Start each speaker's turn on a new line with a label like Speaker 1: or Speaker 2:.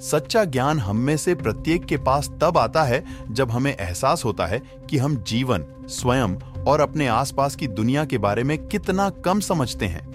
Speaker 1: सच्चा ज्ञान हम में से प्रत्येक के पास तब आता है जब हमें एहसास होता है कि हम जीवन, स्वयं और अपने आसपास की दुनिया के बारे में कितना कम समझते हैं।